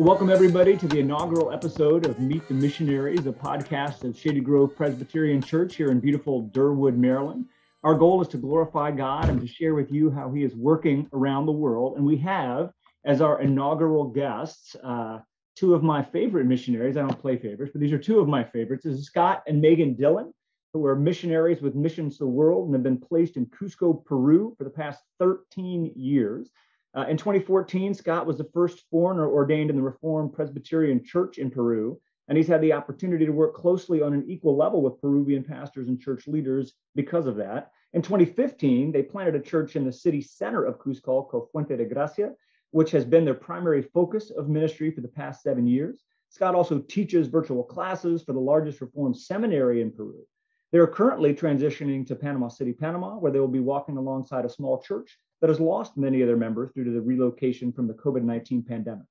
welcome everybody to the inaugural episode of Meet the Missionaries, a podcast of Shady Grove Presbyterian Church here in beautiful Derwood, Maryland. Our goal is to glorify God and to share with you how He is working around the world. And we have, as our inaugural guests, uh, two of my favorite missionaries. I don't play favorites, but these are two of my favorites. This is Scott and Meghan Dillon, who are missionaries with Missions to the World and have been placed in Cusco, Peru for the past 13 years. Uh, in 2014, Scott was the first foreigner ordained in the Reformed Presbyterian Church in Peru, and he's had the opportunity to work closely on an equal level with Peruvian pastors and church leaders because of that. In 2015, they planted a church in the city center of Cusco called Fuente de Gracia, which has been their primary focus of ministry for the past seven years. Scott also teaches virtual classes for the largest Reformed seminary in Peru. They're currently transitioning to Panama City, Panama, where they will be walking alongside a small church that has lost many of their members due to the relocation from the COVID 19 pandemic.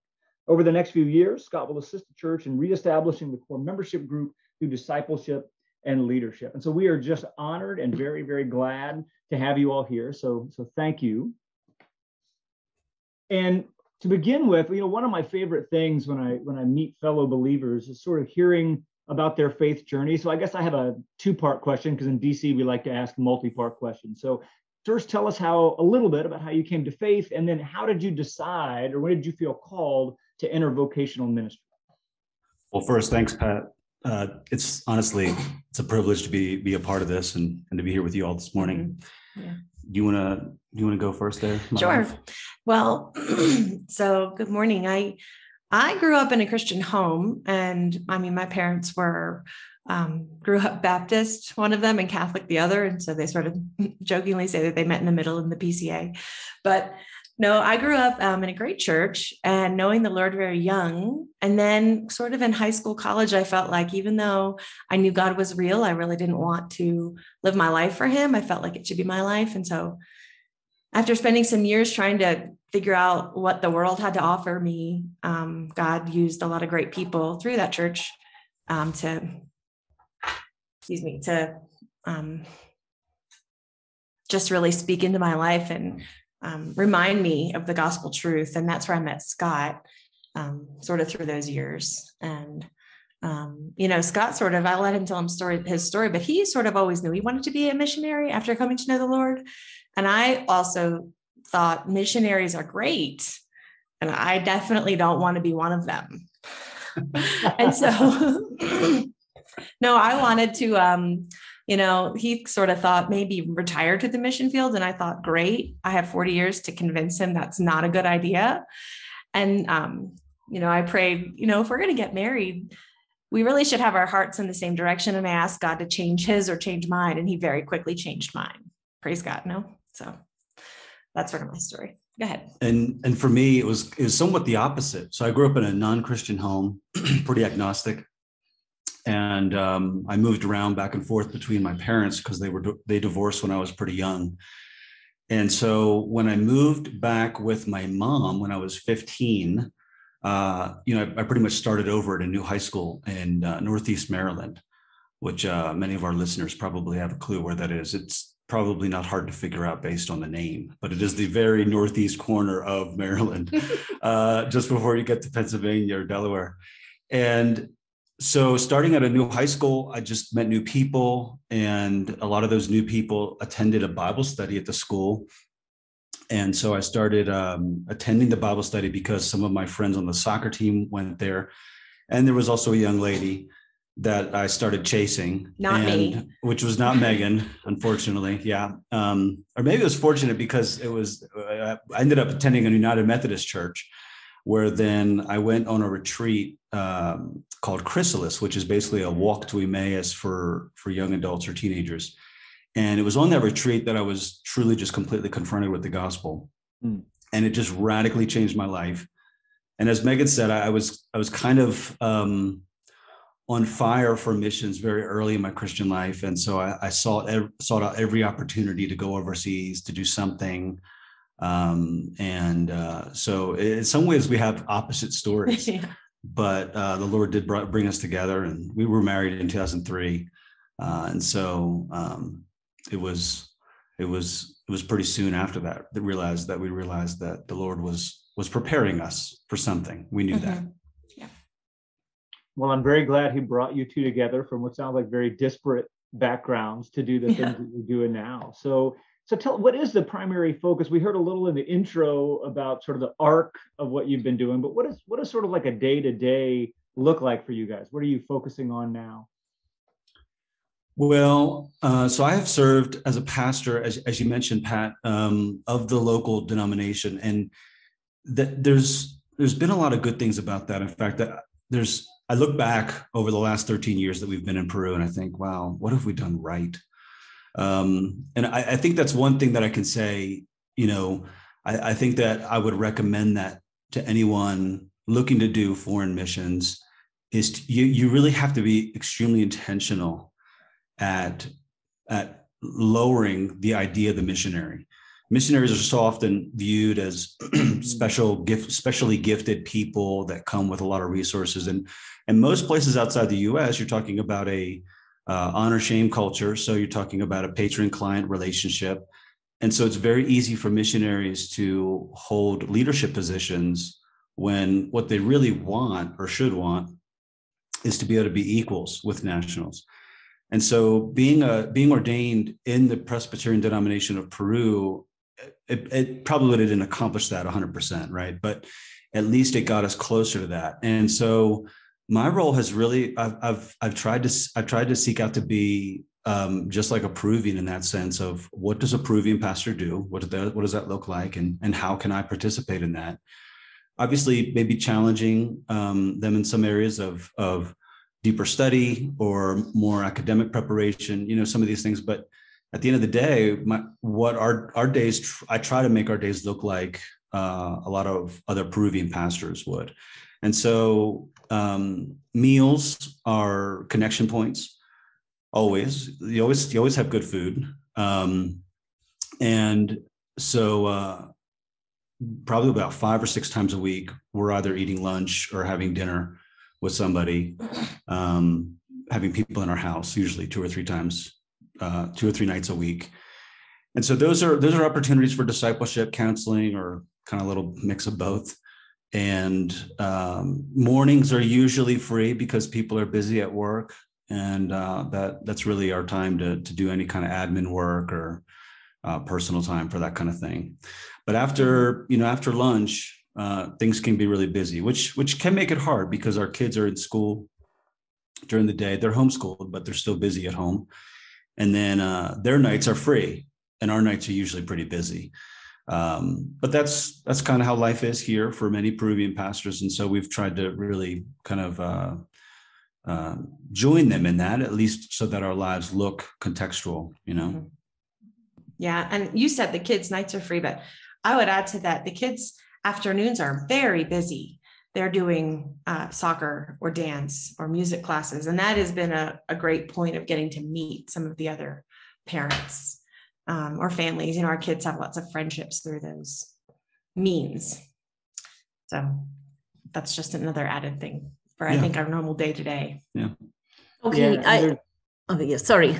Over the next few years, Scott will assist the church in reestablishing the core membership group through discipleship and leadership. And so we are just honored and very, very glad to have you all here. So, so thank you. And to begin with, you know, one of my favorite things when I when I meet fellow believers is sort of hearing about their faith journey. So I guess I have a two-part question because in DC we like to ask multi-part questions. So first tell us how a little bit about how you came to faith and then how did you decide or when did you feel called to enter vocational ministry? Well, first, thanks, Pat. Uh, it's honestly it's a privilege to be be a part of this and, and to be here with you all this morning. Mm-hmm. Yeah. Do you want to do you want to go first there? Sure. Well, so good morning. I I grew up in a Christian home, and I mean, my parents were um, grew up Baptist, one of them, and Catholic, the other, and so they sort of jokingly say that they met in the middle in the PCA. But no, I grew up um, in a great church and knowing the Lord very young. And then, sort of in high school, college, I felt like even though I knew God was real, I really didn't want to live my life for Him. I felt like it should be my life. And so, after spending some years trying to figure out what the world had to offer me, um, God used a lot of great people through that church um, to, excuse me, to um, just really speak into my life and um, remind me of the gospel truth. And that's where I met Scott, um, sort of through those years. And um, you know, Scott sort of, I let him tell him story, his story, but he sort of always knew he wanted to be a missionary after coming to know the Lord. And I also thought missionaries are great. And I definitely don't want to be one of them. and so, no, I wanted to, um, you know, he sort of thought maybe retire to the mission field. And I thought, great, I have 40 years to convince him that's not a good idea. And, um, you know, I prayed, you know, if we're going to get married, we really should have our hearts in the same direction. And I asked God to change his or change mine. And he very quickly changed mine. Praise God. No. So that's sort of my story. Go ahead. And and for me, it was it was somewhat the opposite. So I grew up in a non-Christian home, pretty agnostic and um, I moved around back and forth between my parents because they were they divorced when I was pretty young. And so when I moved back with my mom when I was 15, uh, you know, I, I, pretty much started over at a new high school in uh, Northeast Maryland, which uh, many of our listeners probably have a clue where that is. It's probably not hard to figure out based on the name, but it is the very northeast corner of Maryland, uh, just before you get to Pennsylvania or Delaware. And so starting at a new high school i just met new people and a lot of those new people attended a bible study at the school. And so i started um, attending the bible study because some of my friends on the soccer team went there. And there was also a young lady that i started chasing not and, me which was not meghan unfortunately yeah um, or maybe it was fortunate because it was uh, i ended up attending a united methodist church where then I went on a retreat um, called Chrysalis, which is basically a walk to Emmaus for for young adults or teenagers. And it was on that retreat that I was truly just completely confronted with the gospel, mm. and it just radically changed my life. And as Meghan said, I, I was I was kind of um, on fire for missions very early in my Christian life, and so I, I sought sought out every opportunity to go overseas to do something. Um, and uh, so in some ways we have opposite stories yeah. but uh, the lord did bring us together and we were married in 2003 uh, and so um, it was it was it was pretty soon after that that realized that we realized that the lord was was preparing us for something. We knew mm-hmm. that Well, I'm very glad he brought you two together from what sounds like very disparate backgrounds to do the yeah. things that you're doing now. So, so tell what is the primary focus? We heard a little in the intro about sort of the arc of what you've been doing, but what is what is sort of like a day to day look like for you guys? What are you focusing on now? Well, uh, so I have served as a pastor, as, as you mentioned, Pat, um, of the local denomination, and that there's there's been a lot of good things about that. In fact, that there's I look back over the last 13 years that we've been in Peru, and I think, wow, what have we done right? Um, and I, I, think that's one thing that I can say. You know, I, I think that I would recommend that to anyone looking to do foreign missions is to, you you really have to be extremely intentional at at lowering the idea of the missionary missionaries are so often viewed as special gift specially gifted people that come with a lot of resources. And and most places outside the us you're talking about a uh, honor shame culture. So you're talking about a patron client relationship. And so it's very easy for missionaries to hold leadership positions when what they really want or should want is to be able to be equals with nationals. And so being a being ordained in the presbyterian denomination of peru it, it probably didn't accomplish that 100% right but at least it got us closer to that and so my role has really i've i've, I've tried to i've tried to seek out to be um, just like a Peruvian in that sense of what does a Peruvian pastor do? What, does that, what does that look like? And, and how can I participate in that? Obviously, maybe challenging um, them in some areas of, of deeper study or more academic preparation, you know, some of these things. But at the end of the day, my, what our our days, I try to make our days look like uh, a lot of other Peruvian pastors would, and so um, meals are connection points. Always, you always you always have good food, um, and so uh, probably about five or six times a week, we're either eating lunch or having dinner with somebody, um, having people in our house, usually two or three times uh, two or three nights a week. And so those are those are opportunities for discipleship, counseling, or kind of a little mix of both. And um, mornings are usually free because people are busy at work, and uh, that that's really our time to to do any kind of admin work or uh, personal time for that kind of thing. But after you know after lunch, uh, things can be really busy, which which can make it hard because our kids are in school during the day. They're homeschooled, but they're still busy at home and then uh, their nights are free and our nights are usually pretty busy. Um, but that's that's kind of how life is here for many peruvian pastors and so we've tried to really kind of uh, uh, join them in that at least so that our lives look contextual you know? Mm-hmm. yeah and you said the kids nights are free but i would add to that the kids afternoons are very busy they're doing uh, soccer or dance or music classes. And that has been a, a great point of getting to meet some of the other parents um, or families. You know, our kids have lots of friendships through those means. So that's just another added thing for, yeah. I think, our normal day to day. Yeah. Okay. Yeah, I, okay, yeah, sorry.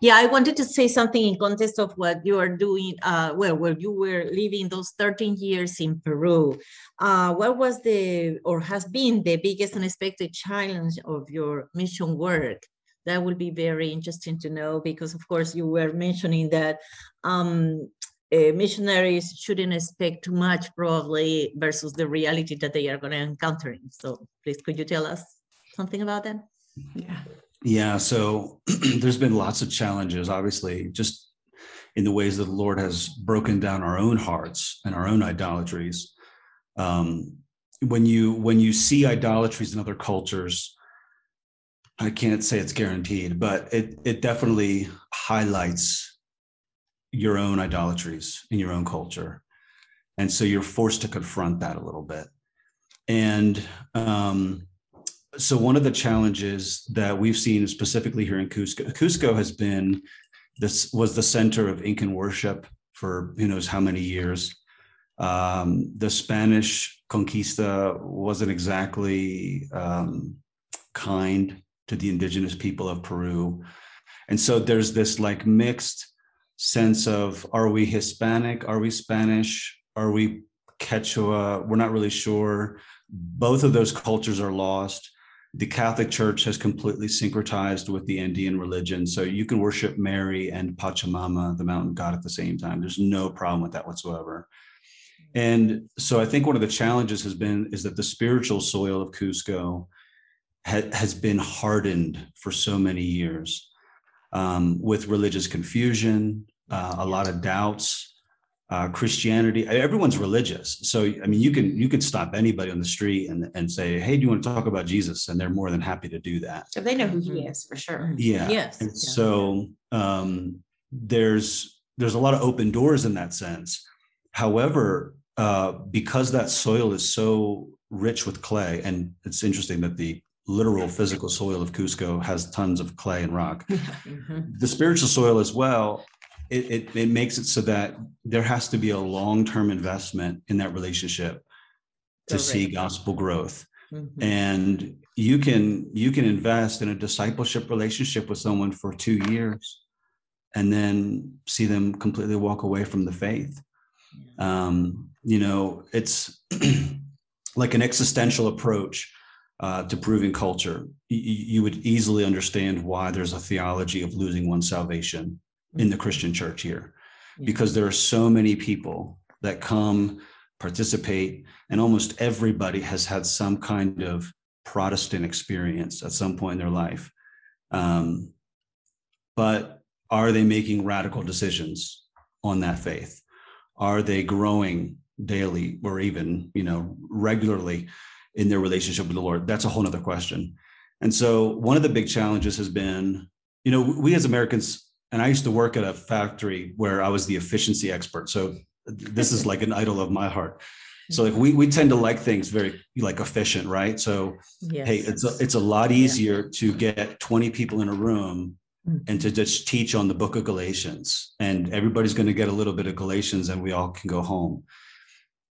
Yeah, I wanted to say something in context of what you are doing. Uh, well, where you were living those 13 years in Peru, uh, what was the or has been the biggest unexpected challenge of your mission work? That would be very interesting to know because, of course, you were mentioning that um, uh, missionaries shouldn't expect too much, probably, versus the reality that they are going to encounter. So, please, could you tell us something about that? Yeah. Yeah, so there's been lots of challenges, obviously, just in the ways that the Lord has broken down our own hearts and our own idolatries. Um, when you when you see idolatries in other cultures, I can't say it's guaranteed, but it it definitely highlights your own idolatries in your own culture, and so you're forced to confront that a little bit. And um, so one of the challenges that we've seen specifically here in Cusco, Cusco has been this was the center of Incan worship for who knows how many years. Um, the Spanish conquista wasn't exactly um, kind to the indigenous people of Peru, and so there's this like mixed sense of are we Hispanic, are we Spanish, are we Quechua? We're not really sure. Both of those cultures are lost the Catholic Church has completely syncretized with the Andean religion. So you can worship Mary and Pachamama, the mountain god, at the same time. There's no problem with that whatsoever. And so I think one of the challenges has been is that the spiritual soil of Cusco ha- has been hardened for so many years um, with religious confusion, uh, a lot of doubts, uh, Christianity. Everyone's religious, so I mean, you can you can stop anybody on the street and and say, "Hey, do you want to talk about Jesus?" And they're more than happy to do that. So they know who he is for sure. Yeah. Yes. And yeah. so um, there's there's a lot of open doors in that sense. However, uh, because that soil is so rich with clay, and it's interesting that the literal physical soil of Cusco has tons of clay and rock. Mhm. The spiritual soil as well, it, it, it makes it so that there has to be a long-term investment in that relationship to see gospel growth. Mhm. And you can you can invest in a discipleship relationship with someone for two years and then see them completely walk away from the faith. Um, you know, it's like an existential approach uh, to Peruvian culture. Y- you would easily understand why there's a theology of losing one's salvation in the Christian church here, because there are so many people that come, participate, and almost everybody has had some kind of Protestant experience at some point in their life. Um, but are they making radical decisions on that faith? Are they growing daily or even, you know, regularly in their relationship with the Lord? That's a whole nother question. And so one of the big challenges has been, you know, we as Americans, and I used to work at a factory where I was the efficiency expert. So this is like an idol of my heart. So like we we tend to like things very like efficient, right? So Yes. hey, it's a it's a lot easier to get 20 people in a room Mhm. and to just teach on the book of Galatians, and everybody's going to get a little bit of Galatians, and we all can go home.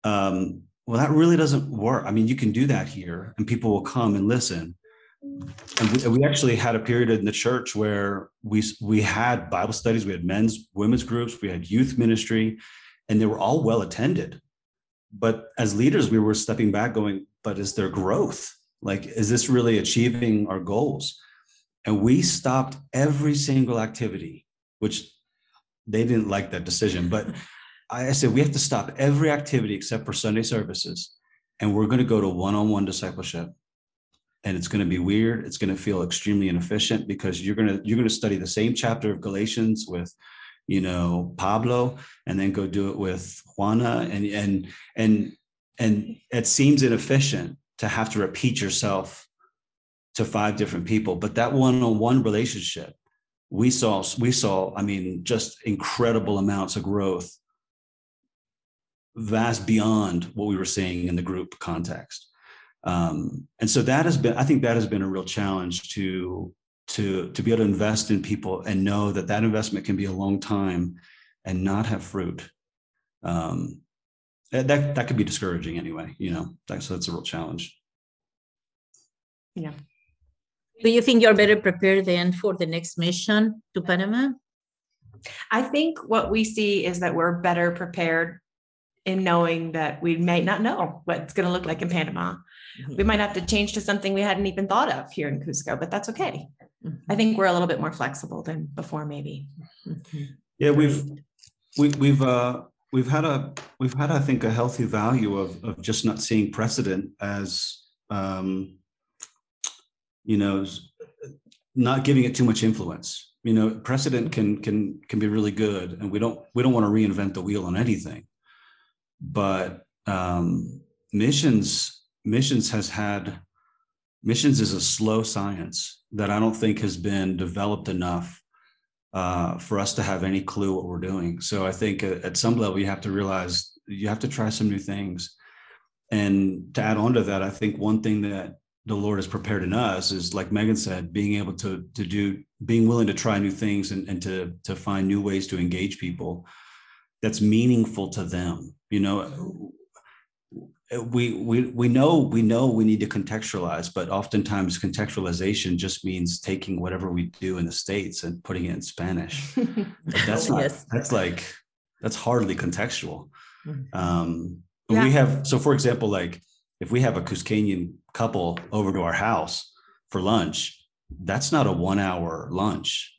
Um, well, that really doesn't work. I mean, you can do that here, and people will come and listen. And we, we actually had a period in the church where we we had Bible studies, we had men's, women's groups, we had youth ministry, and they were all well attended. But as leaders, we were stepping back, going, "But is there growth? Like, is this really achieving our goals?" And we stopped every single activity, which they didn't like that decision. But I said, we have to stop every activity except for Sunday services. And we're going to go to one on one discipleship. And it's going to be weird. It's going to feel extremely inefficient because you're going to you're going to study the same chapter of Galatians with, you know, Pablo, and then go do it with Juana. And and and and it seems inefficient to have to repeat yourself to five different people but that one-on-one relationship we saw we saw i mean just incredible amounts of growth vast beyond what we were seeing in the group context um, and so that has been i think that has been a real challenge to to to be able to invest in people and know that that investment can be a long time and not have fruit um, that that, that could be discouraging anyway you know that's that's a real challenge Yeah. Do you think you're better prepared then for the next mission to Panama? I think what we see is that we're better prepared in knowing that we may not know what it's going to look like in Panama. We might have to change to something we hadn't even thought of here in Cusco, but that's okay. I think we're a little bit more flexible than before, maybe. Mhm. Yeah, we've we, we've uh, we've had a we've had I think a healthy value of of just not seeing precedent as um, you know not giving it too much influence. You know, precedent can can can be really good, and we don't we don't want to reinvent the wheel on anything. But um, missions missions has had missions is a slow science that I don't think has been developed enough uh, for us to have any clue what we're doing. So I think at, some level you have to realize you have to try some new things. And to add on to that, I think one thing that the Lord has prepared in us is, like Meghan said, being able to to do, being willing to try new things and, and to to find new ways to engage people that's meaningful to them. You know, we we we know we know we need to contextualize, but oftentimes contextualization just means taking whatever we do in the states and putting it in Spanish. But that's not Yes. that's like that's hardly contextual. Mhm. Um, when we have so for example, like if we have a Cuscanian couple over to our house, for lunch, that's not a one hour lunch.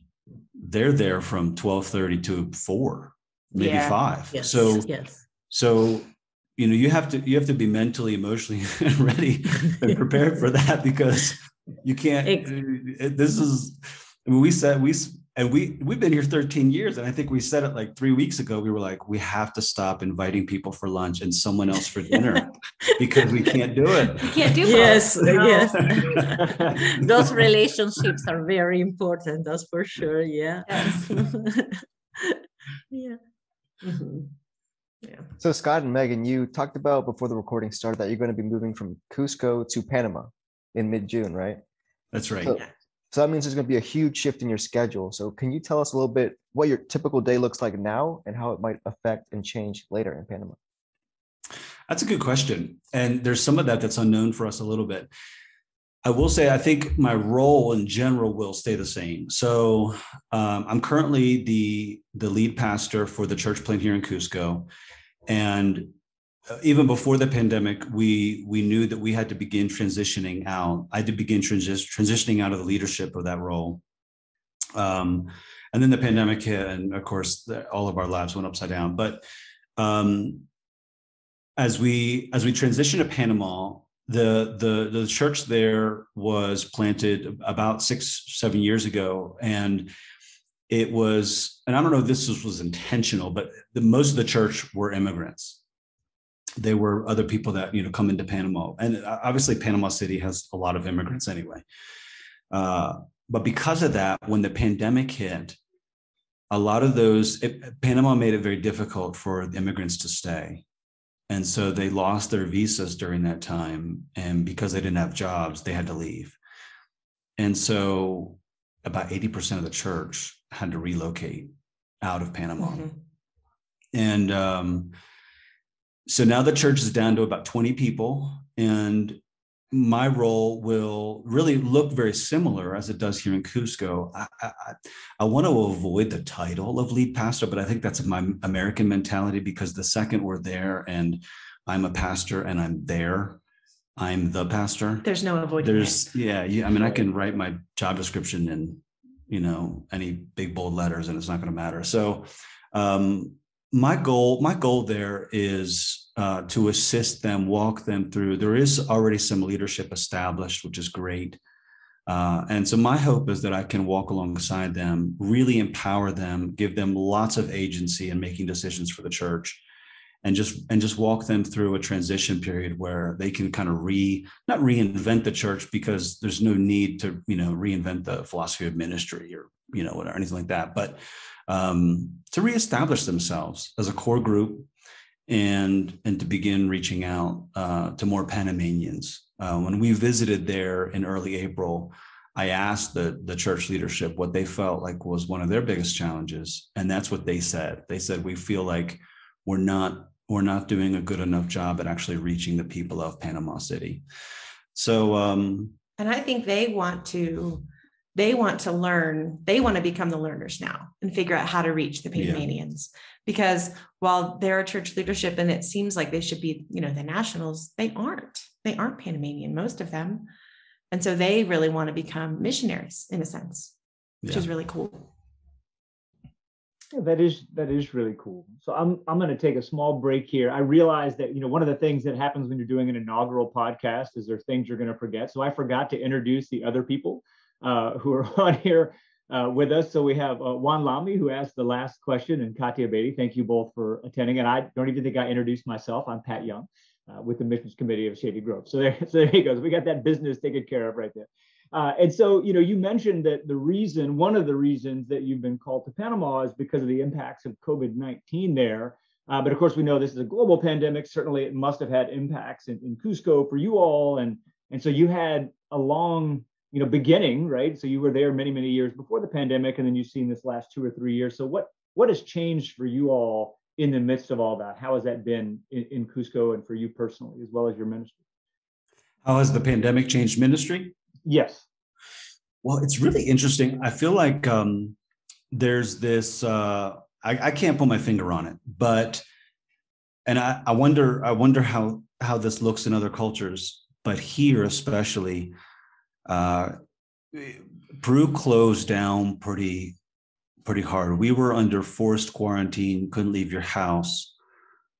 They're there from 1230 to four, maybe Yeah. five. Yes, So, yes. so, you know, you have to, you have to be mentally, emotionally ready and prepared for that because you can't, it- uh, this is, I mean, we said, we, and we, we've been here 13 years. And I think we said it like three weeks ago. We were like, we have to stop inviting people for lunch and someone else for dinner because we can't do it. You can't do both. Yes, No. yes. Those relationships are very important, that's for sure. Yeah. Yes. yeah. Mhm. Yeah. So Scott and Meghan, you talked about before the recording started that you're going to be moving from Cusco to Panama in mid-June, right? That's right. So, so that means there's going to be a huge shift in your schedule. So can you tell us a little bit what your typical day looks like now and how it might affect and change later in Panama? That's a good question. And there's some of that that's unknown for us a little bit. I will say, I think my role in general will stay the same. So um, I'm currently the, the lead pastor for the church plant here in Cusco. And uh, even before the pandemic, we, we knew that we had to begin transitioning out. I had to begin transi- transitioning out of the leadership of that role. Um, and then the pandemic hit, and of course, the, all of our lives went upside down. But um, as we as we transition to Panama, the the the church there was planted about six seven years ago, and it was and I don't know if this was, was intentional, but the, most of the church were immigrants. They were other people that you know come into Panama, and obviously Panama City has a lot of immigrants anyway. Uh, but because of that, when the pandemic hit, a lot of those it, Panama made it very difficult for immigrants to stay and so they lost their visas during that time. And because they didn't have jobs, they had to leave. And so about 80% of the church had to relocate out of Panama. Mhm. And um, so now the church is down to about 20 people. And my role will really look very similar as it does here in Cusco. I, I, I- want to avoid the title of lead pastor, but I think that's my American mentality because the second we're there and I'm a pastor and I'm there, I'm the pastor. There's no avoiding it. There's, yeah, yeah. I mean, I can write my job description in, you know, any big bold letters and it's not going to matter. So, um, my goal, my goal there is uh, to assist them, walk them through. There is already some leadership established, which is great. Uh, and so my hope is that I can walk alongside them, really empower them, give them lots of agency in making decisions for the church, and just and just walk them through a transition period where they can kind of re not reinvent the church because there's no need to you know reinvent the philosophy of ministry or you know or anything like that, but um, to reestablish themselves as a core group and and to begin reaching out uh, to more Panamanians. Uh, when we visited there in early April, I asked the the church leadership what they felt like was one of their biggest challenges, and that's what they said. They said we feel like we're not we're not doing a good enough job at actually reaching the people of Panama City. So um, And I think they want to, they want to learn, they want to become the learners now and figure out how to reach the Yeah. Panamanians. Because while they're a church leadership and it seems like they should be, you know, the nationals, they aren't. They aren't Panamanian, most of them. And so they really want to become missionaries in a sense, which Yeah. is really cool. Yeah, that is that is really cool. So I'm I'm going to take a small break here. I realize that you know one of the things that happens when you're doing an inaugural podcast is there are things you're going to forget. So I forgot to introduce the other people uh, who are on here uh, with us. So we have uh, Juan Lamy who asked the last question, and Katia Beatty. Thank you both for attending. And I don't even think I introduced myself. I'm Pat Young uh, with the Missions Committee of Shady Grove. So there, so there you go. So we got that business taken care of right there. Uh, and so, you know, you mentioned that the reason, one of the reasons that you've been called to Panama is because of the impacts of COVID 19 there. Uh, but of course, we know this is a global pandemic. Certainly, it must have had impacts in, in Cusco for you all. And, and so you had a long, you know, beginning, right? So you were there many, many years before the pandemic, and then you've seen this last two or three years. So what what has changed for you all in the midst of all that? How has that been in, in Cusco and for you personally, as well as your ministry? how has the pandemic changed ministry? Yes. Well, it's really interesting. I feel like um, there's this. Uh, I, I can't put my finger on it, but and I, I wonder. I wonder how how this looks in other cultures, but here especially, uh, Peru closed down pretty pretty hard. We were under forced quarantine, couldn't leave your house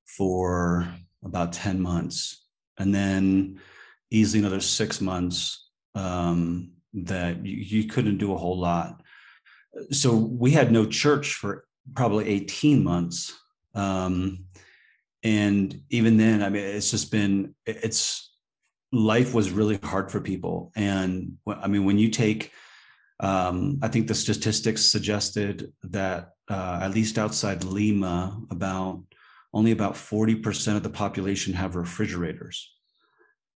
for about 10 months. And then easily another six months um, that you, you couldn't do a whole lot. So we had no church for probably 18 months. Um, and even then, I mean, it's just been, it's life was really hard for people. And I mean, when you take, um, I think the statistics suggested that uh, at least outside Lima, about only about 40% of the population have refrigerators.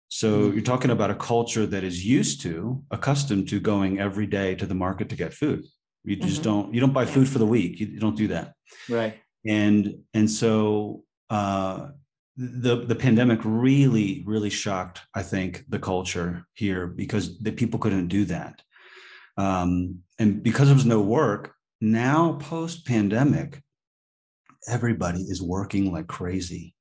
So mm-hmm. you're talking about a culture that is used to, accustomed to going every day to the market to get food. You just mm-hmm. don't, you don't buy food for the week. You, you don't do that. Right. And, and so uh, the the pandemic really really shocked i think the culture here because the people couldn't do that. Um, and because there was no work now post pandemic everybody is working like crazy.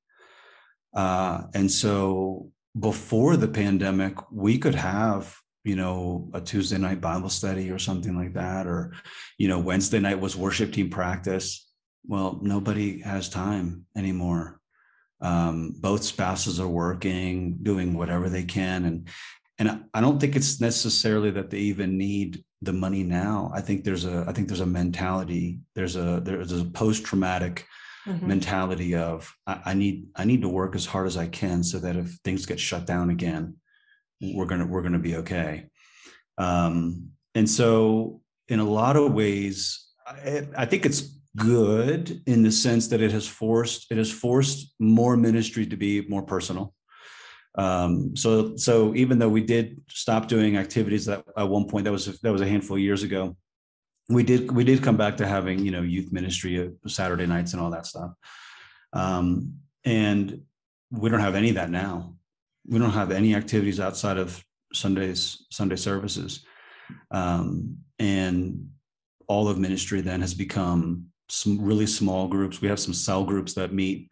Uh, and so before the pandemic we could have you know a tuesday night bible study or something like that or you know wednesday night was worship team practice. Well nobody has time anymore um, both spouses are working doing whatever they can and and i don't think it's necessarily that they even need the money now i think there's a i think there's a mentality there's a there's a post-traumatic mm-hmm. mentality of I, I, need i need to work as hard as i can so that if things get shut down again we're gonna we're gonna be okay um, and so in a lot of ways I, I think it's good in the sense that it has forced it has forced more ministry to be more personal. Um, so so even though we did stop doing activities that at one point that was that was a handful of years ago we did we did come back to having you know youth ministry saturday nights and all that stuff. Um, and we don't have any of that now. We don't have any activities outside of sundays sunday services. Um, and all of ministry then has become some really small groups. We have some cell groups that meet,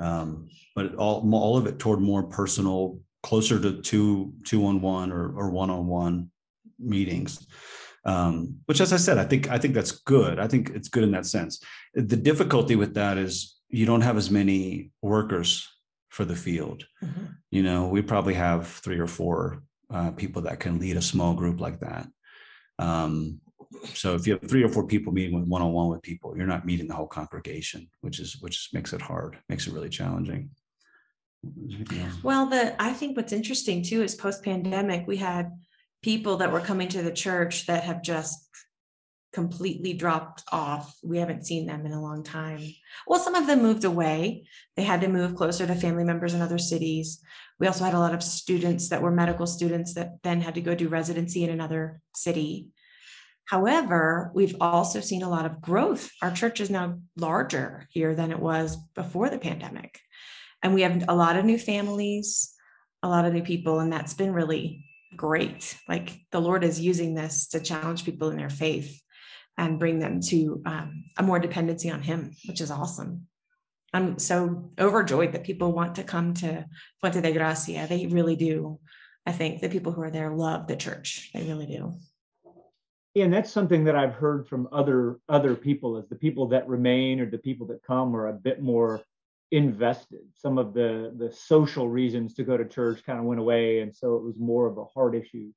um, but all all of it toward more personal, closer to two two on one or or one on one meetings. Um, which, as I said, I think I think that's good. I think it's good in that sense. The difficulty with that is you don't have as many workers for the field. Mm-hmm. You know, we probably have three or four uh, people that can lead a small group like that. Um, so if you have three or four people meeting with one-on-one with people you're not meeting the whole congregation which is which makes it hard makes it really challenging. Well the i think what's interesting too is post-pandemic we had people that were coming to the church that have just completely dropped off. We haven't seen them in a long time. Well some of them moved away. They had to move closer to family members in other cities. We also had a lot of students that were medical students that then had to go do residency in another city However, we've also seen a lot of growth. Our church is now larger here than it was before the pandemic. And we have a lot of new families, a lot of new people, and that's been really great. Like the Lord is using this to challenge people in their faith and bring them to um, a more dependency on Him, which is awesome. I'm so overjoyed that people want to come to Fuente de Gracia. They really do. I think the people who are there love the church. They really do and that's something that I've heard from other other people is the people that remain or the people that come are a bit more invested. Some of the the social reasons to go to church kind of went away, and so it was more of a heart issue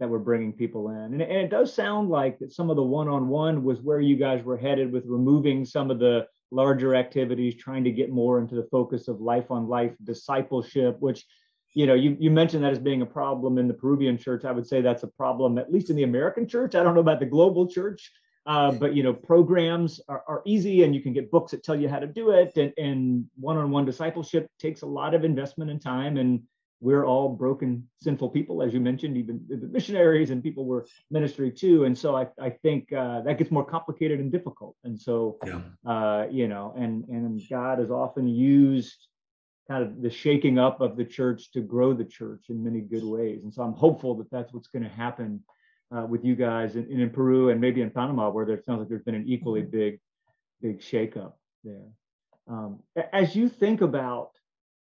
that we're bringing people in. And, and it does sound like that some of the one-on-one was where you guys were headed with removing some of the larger activities, trying to get more into the focus of life on life discipleship, which you know, you, you mentioned that as being a problem in the Peruvian church. I would say that's a problem, at least in the American church. I don't know about the global church, uh, but you know, programs are, are, easy, and you can get books that tell you how to do it. And, and one-on-one discipleship takes a lot of investment and time. And we're all broken, sinful people, as you mentioned. Even the missionaries and people were ministry too. And so I, I think uh, that gets more complicated and difficult. And so, yeah. uh, you know, and and God has often used kind of the shaking up of the church to grow the church in many good ways. And so I'm hopeful that that's what's going to happen uh, with you guys in, in Peru and maybe in Panama, where there sounds like there's been an equally mm-hmm. big, big shakeup there. Um, as you think about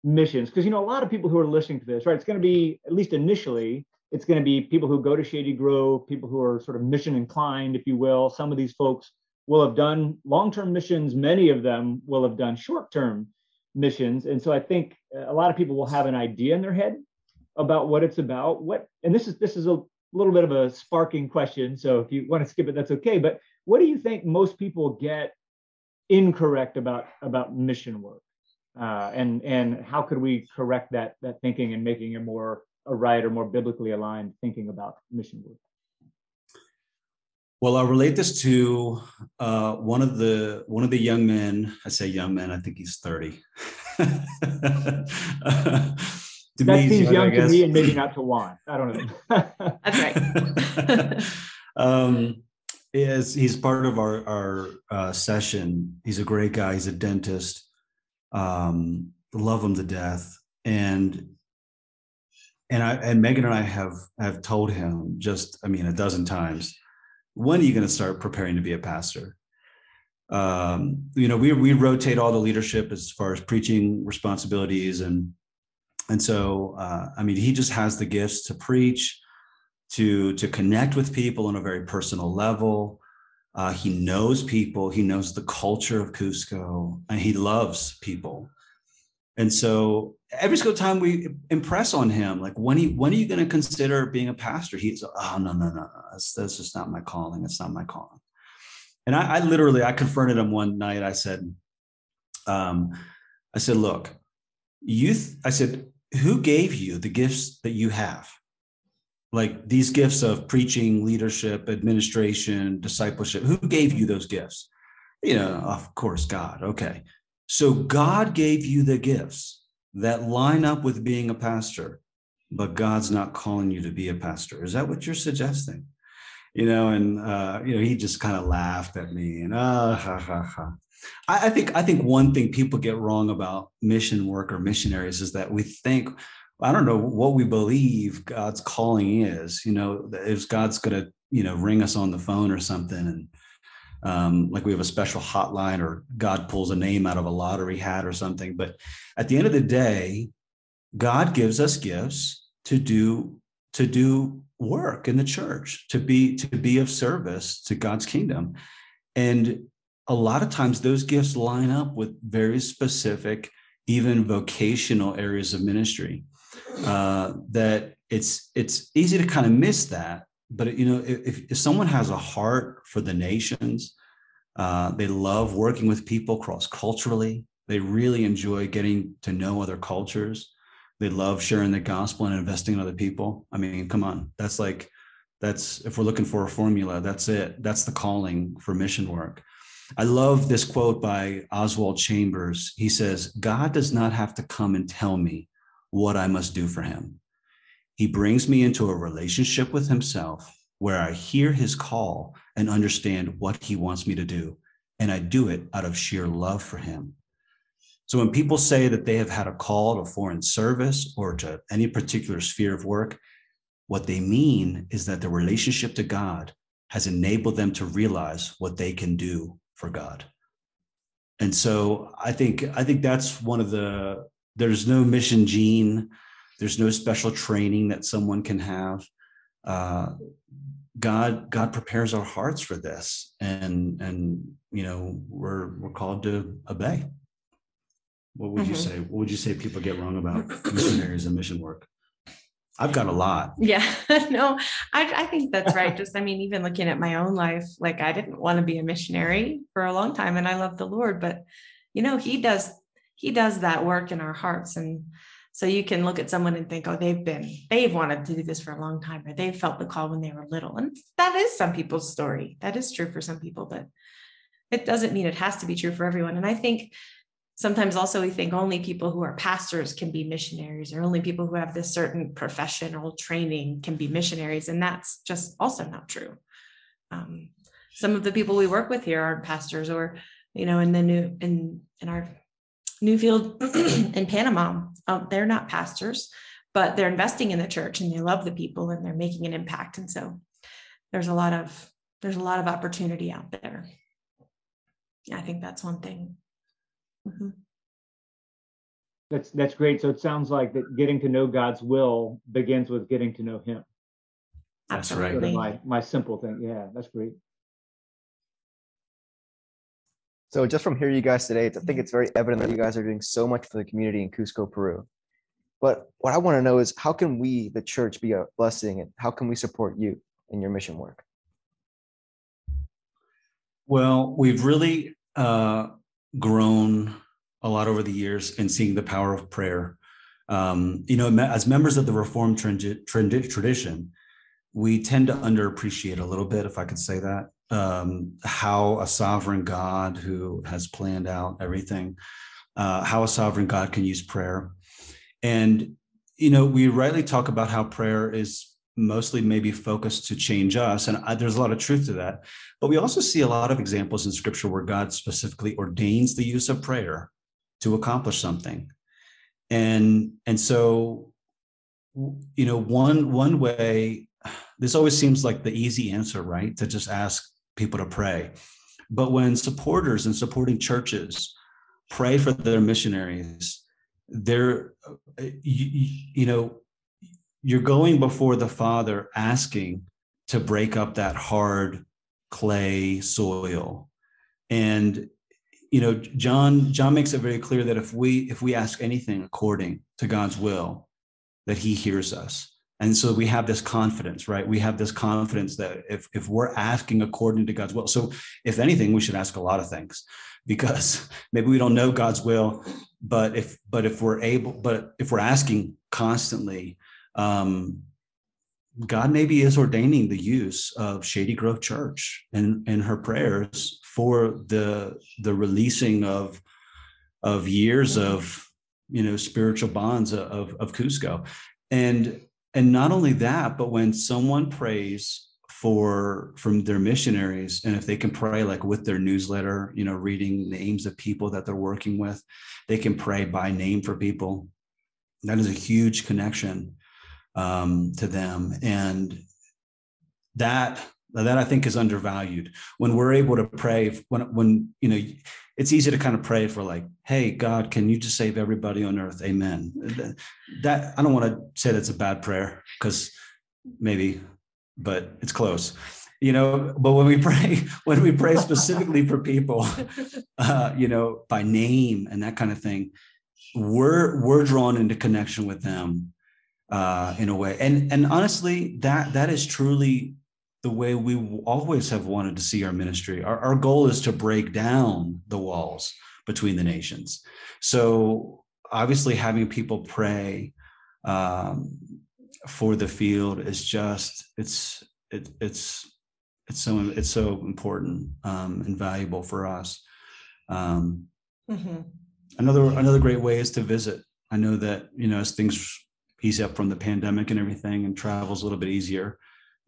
missions, because you know a lot of people who are listening to this, right? It's going to be at least initially it's going to be people who go to Shady Grove, people who are sort of mission inclined, if you will. Some of these folks will have done long term missions, many of them will have done short term missions. And so I think a lot of people will have an idea in their head about what it's about. What and this is this is a little bit of a sparking question. So if you want to skip it, that's okay. But what do you think most people get incorrect about about mission work? Uh, and and how could we correct that that thinking and making it more a right or more biblically aligned thinking about mission work? Well, I'll relate this to uh, one of the one of the young men. I say young man. I think he's thirty. that seems young, to me, and maybe not to Juan. I don't know. That's right. um, is he's part of our our uh, session. He's a great guy. He's a dentist. Um, love him to death, and and I and Meghan and I have have told him just I mean a dozen times when are you going to start preparing to be a pastor? Um, you know, we we rotate all the leadership as far as preaching responsibilities, and and so uh, I mean, he just has the gifts to preach, to to connect with people on a very personal level. Uh, he knows people. He knows the culture of Cusco, and he loves people. And so every single time we impress on him, like when he when are you going to consider being a pastor? He's oh no no no no that's that's just not my calling. It's not my calling. And I, I literally I confronted him one night. I said, um, I said, look, youth. I said, who gave you the gifts that you have? Like these gifts of preaching, leadership, administration, discipleship. Who gave you those gifts? You know, of course, God. Okay. So God gave you the gifts that line up with being a pastor, but God's not calling you to be a pastor. Is that what you're suggesting? You know, and uh, you know, he just kind of laughed at me and ah, ha, ha, ha. I, I think I think one thing people get wrong about mission work or missionaries is that we think I don't know what we believe God's calling is. You know, if God's going to you know ring us on the phone or something and um, like we have a special hotline or God pulls a name out of a lottery hat or something. But at the end of the day, God gives us gifts to do to do work in the church, to be to be of service to God's kingdom. And a lot of times those gifts line up with very specific, even vocational areas of ministry. Uh, that it's it's easy to kind of miss that but you know if, if someone has a heart for the nations uh, they love working with people cross culturally they really enjoy getting to know other cultures they love sharing the gospel and investing in other people. I mean come on. That's like that's if we're looking for a formula that's it. That's the calling for mission work. I love this quote by oswald chambers. He says god does not have to come and tell me what i must do for him. He brings me into a relationship with himself where I hear his call and understand what he wants me to do. And I do it out of sheer love for him. So when people say that they have had a call to foreign service or to any particular sphere of work, what they mean is that the relationship to God has enabled them to realize what they can do for God. And so I think I think that's one of the there's no mission gene there's no special training that someone can have. Uh, God, God prepares our hearts for this, and and you know we're we're called to obey. What would mm-hmm. you say? What would you say people get wrong about missionaries and mission work? I've got a lot. Yeah, no, I, I think that's right. Just, I mean, even looking at my own life, like I didn't want to be a missionary for a long time, and I love the Lord, but you know, He does He does that work in our hearts, and so you can look at someone and think, oh, they've been, they've wanted to do this for a long time, or they felt the call when they were little. And that is some people's story. That is true for some people, but it doesn't mean it has to be true for everyone. And I think sometimes also we think only people who are pastors can be missionaries, or only people who have this certain professional training can be missionaries. And that's just also not true. Um, some of the people we work with here aren't pastors, or you know, in the new in in our new field in Panama, um, they're not pastors, but they're investing in the church and they love the people and they're making an impact. And so there's a lot of there's a lot of opportunity out there. I think that's one thing. Mm-hmm. That's that's great. So it sounds like that getting to know God's will begins with getting to know Him. That's right. Absolutely. My, my simple thing. Yeah, that's great. So just from hearing you guys today, I think it's very evident that you guys are doing so much for the community in Cusco, Peru. But what I want to know is how can we, the church, be a blessing and how can we support you in your mission work? Well, we've really uh, grown a lot over the years in seeing the power of prayer. Um, you know, as members of the Reformed tradition, we tend to underappreciate a little bit, if I could say that, um, how a sovereign God who has planned out everything, uh, how a sovereign God can use prayer. And, you know, we rightly talk about how prayer is mostly maybe focused to change us. And I, there's a lot of truth to that. But we also see a lot of examples in scripture where God specifically ordains the use of prayer to accomplish something. And, and so, you know, one, one way, this always seems like the easy answer, right? To just ask people to pray. But when supporters and supporting churches pray for their missionaries, they're, uh, you, you know, you're going before the Father asking to break up that hard clay soil. And you know, John John makes it very clear that if we if we ask anything according to God's will, that he hears us. And so we have this confidence, right? We have this confidence that if if we're asking according to God's will. So if anything, we should ask a lot of things because maybe we don't know God's will, but if but if we're able, but if we're asking constantly, um, God maybe is ordaining the use of Shady Grove Church and in her prayers for the the releasing of of years of you know spiritual bonds of of Cusco, and and not only that, but when someone prays for from their missionaries, and if they can pray like with their newsletter, you know, reading names of people that they're working with, they can pray by name for people. That is a huge connection um, to them, and that that I think is undervalued. When we're able to pray, when when you know, it's easy to kind of pray for like, "Hey, God, can you just save everybody on earth?" Amen. That I don't want to say that's a bad prayer because maybe, but it's close. You know, but when we pray, when we pray specifically for people, uh, you know, by name and that kind of thing, we're we're drawn into connection with them uh, in a way. And and honestly, that that is truly the way we always have wanted to see our ministry. Our, our goal is to break down the walls between the nations. So obviously, having people pray um, for the field is just it's it, it's it's so it's so important um, and valuable for us. Um, Mm-hmm. another another great way is to visit. I know that you know as things ease up from the pandemic and everything, and travel's a little bit easier,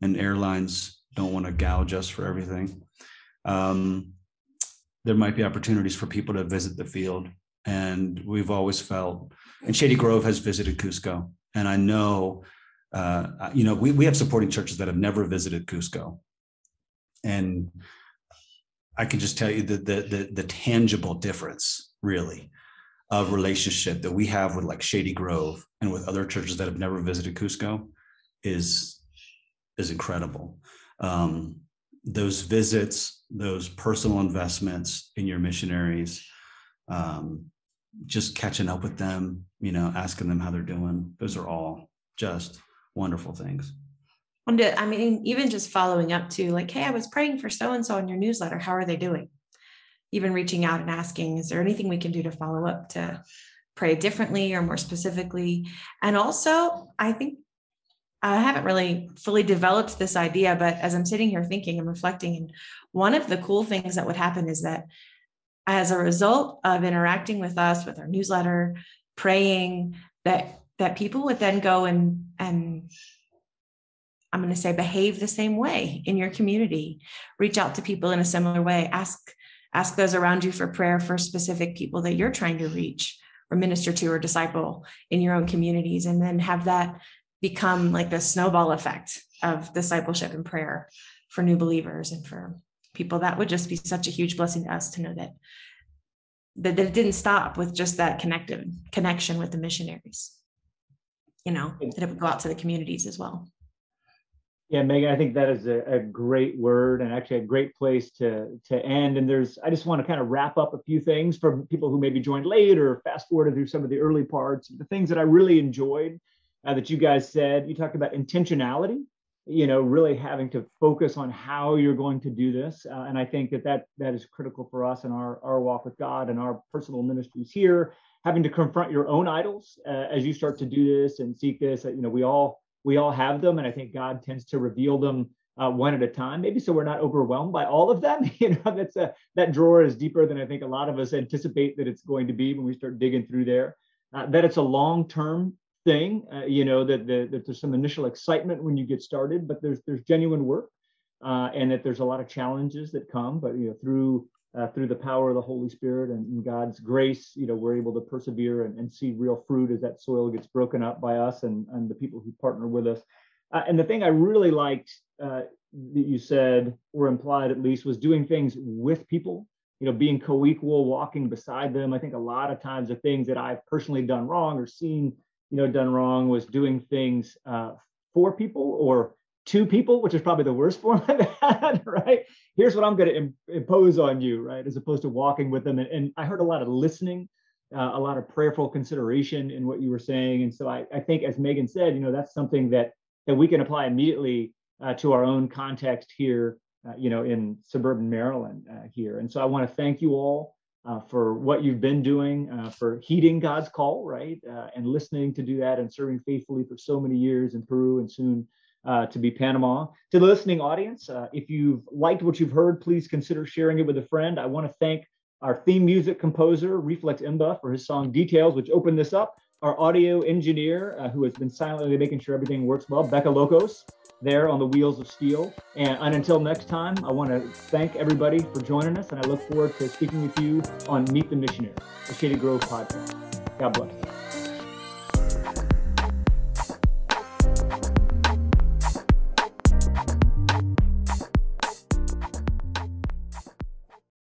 and airlines don't want to gouge us for everything. Um, there might be opportunities for people to visit the field, and we've always felt. And Shady Grove has visited Cusco, and I know, uh, you know, we we have supporting churches that have never visited Cusco, and I can just tell you the the the, the tangible difference, really, of relationship that we have with like Shady Grove and with other churches that have never visited Cusco is is incredible. Um, those visits, those personal investments in your missionaries, um, just catching up with them, you know, asking them how they're doing. Those are all just wonderful things. And I mean, even just following up to like, hey, I was praying for so and so in your newsletter. How are they doing? Even reaching out and asking, is there anything we can do to follow up to pray differently or more specifically? And also, I think I haven't really fully developed this idea, but as I'm sitting here thinking and reflecting, and one of the cool things that would happen is that as a result of interacting with us with our newsletter, praying, that that people would then go and and I'm going to say behave the same way in your community. Reach out to people in a similar way. Ask ask those around you for prayer for specific people that you're trying to reach or minister to or disciple in your own communities and then have that become like the snowball effect of discipleship and prayer for new believers and for people. That would just be such a huge blessing to us to know that that, it didn't stop with just that connective connection with the missionaries you know that it would go out to the communities as well Yeah, Meghan, I think that is a, a, great word and actually a great place to to end. And there's, I just want to kind of wrap up a few things for people who maybe joined late or fast forwarded through some of the early parts. The things that I really enjoyed uh, that you guys said, you talked about intentionality, you know, really having to focus on how you're going to do this. Uh, and I think that that that is critical for us in our our walk with God and our personal ministries here. Having to confront your own idols uh, as you start to do this and seek this. You know, we all we all have them, and I think God tends to reveal them uh, one at a time, maybe so we're not overwhelmed by all of them. You know, that's a that drawer is deeper than I think a lot of us anticipate that it's going to be when we start digging through there. Uh, that it's a long-term thing. Uh, you know that, the, that there's some initial excitement when you get started, but there's there's genuine work, uh, and that there's a lot of challenges that come. But you know, through uh, through the power of the Holy Spirit and, and, God's grace, you know, we're able to persevere and, and, see real fruit as that soil gets broken up by us and, and the people who partner with us. Uh, and the thing I really liked uh, that you said, or implied at least, was doing things with people, you know, being co equal, walking beside them. I think a lot of times the things that I've personally done wrong or seen, you know, done wrong was doing things uh, for people or to people, which is probably the worst form of that, right? Here's what I'm going to Im- impose on you, right? As opposed to walking with them. And, and I heard a lot of listening, uh, a lot of prayerful consideration in what you were saying. And so I, I think, as Meghan said, you know, that's something that that we can apply immediately uh, to our own context here, uh, you know, in suburban Maryland uh, here. And so I want to thank you all uh, for what you've been doing, uh, for heeding God's call, right, and listening to do that and serving faithfully for so many years in Peru and soon uh, to be Panama. To the listening audience, uh, if you've liked what you've heard, please consider sharing it with a friend. I want to thank our theme music composer, Reflex Imba, for his song Details, which opened this up. Our audio engineer, uh, who has been silently making sure everything works well, Becca Locos, there on the wheels of steel. And, and until next time, I want to thank everybody for joining us, and I look forward to speaking with you on Meet the Missionary, the Shady Grove podcast. God bless.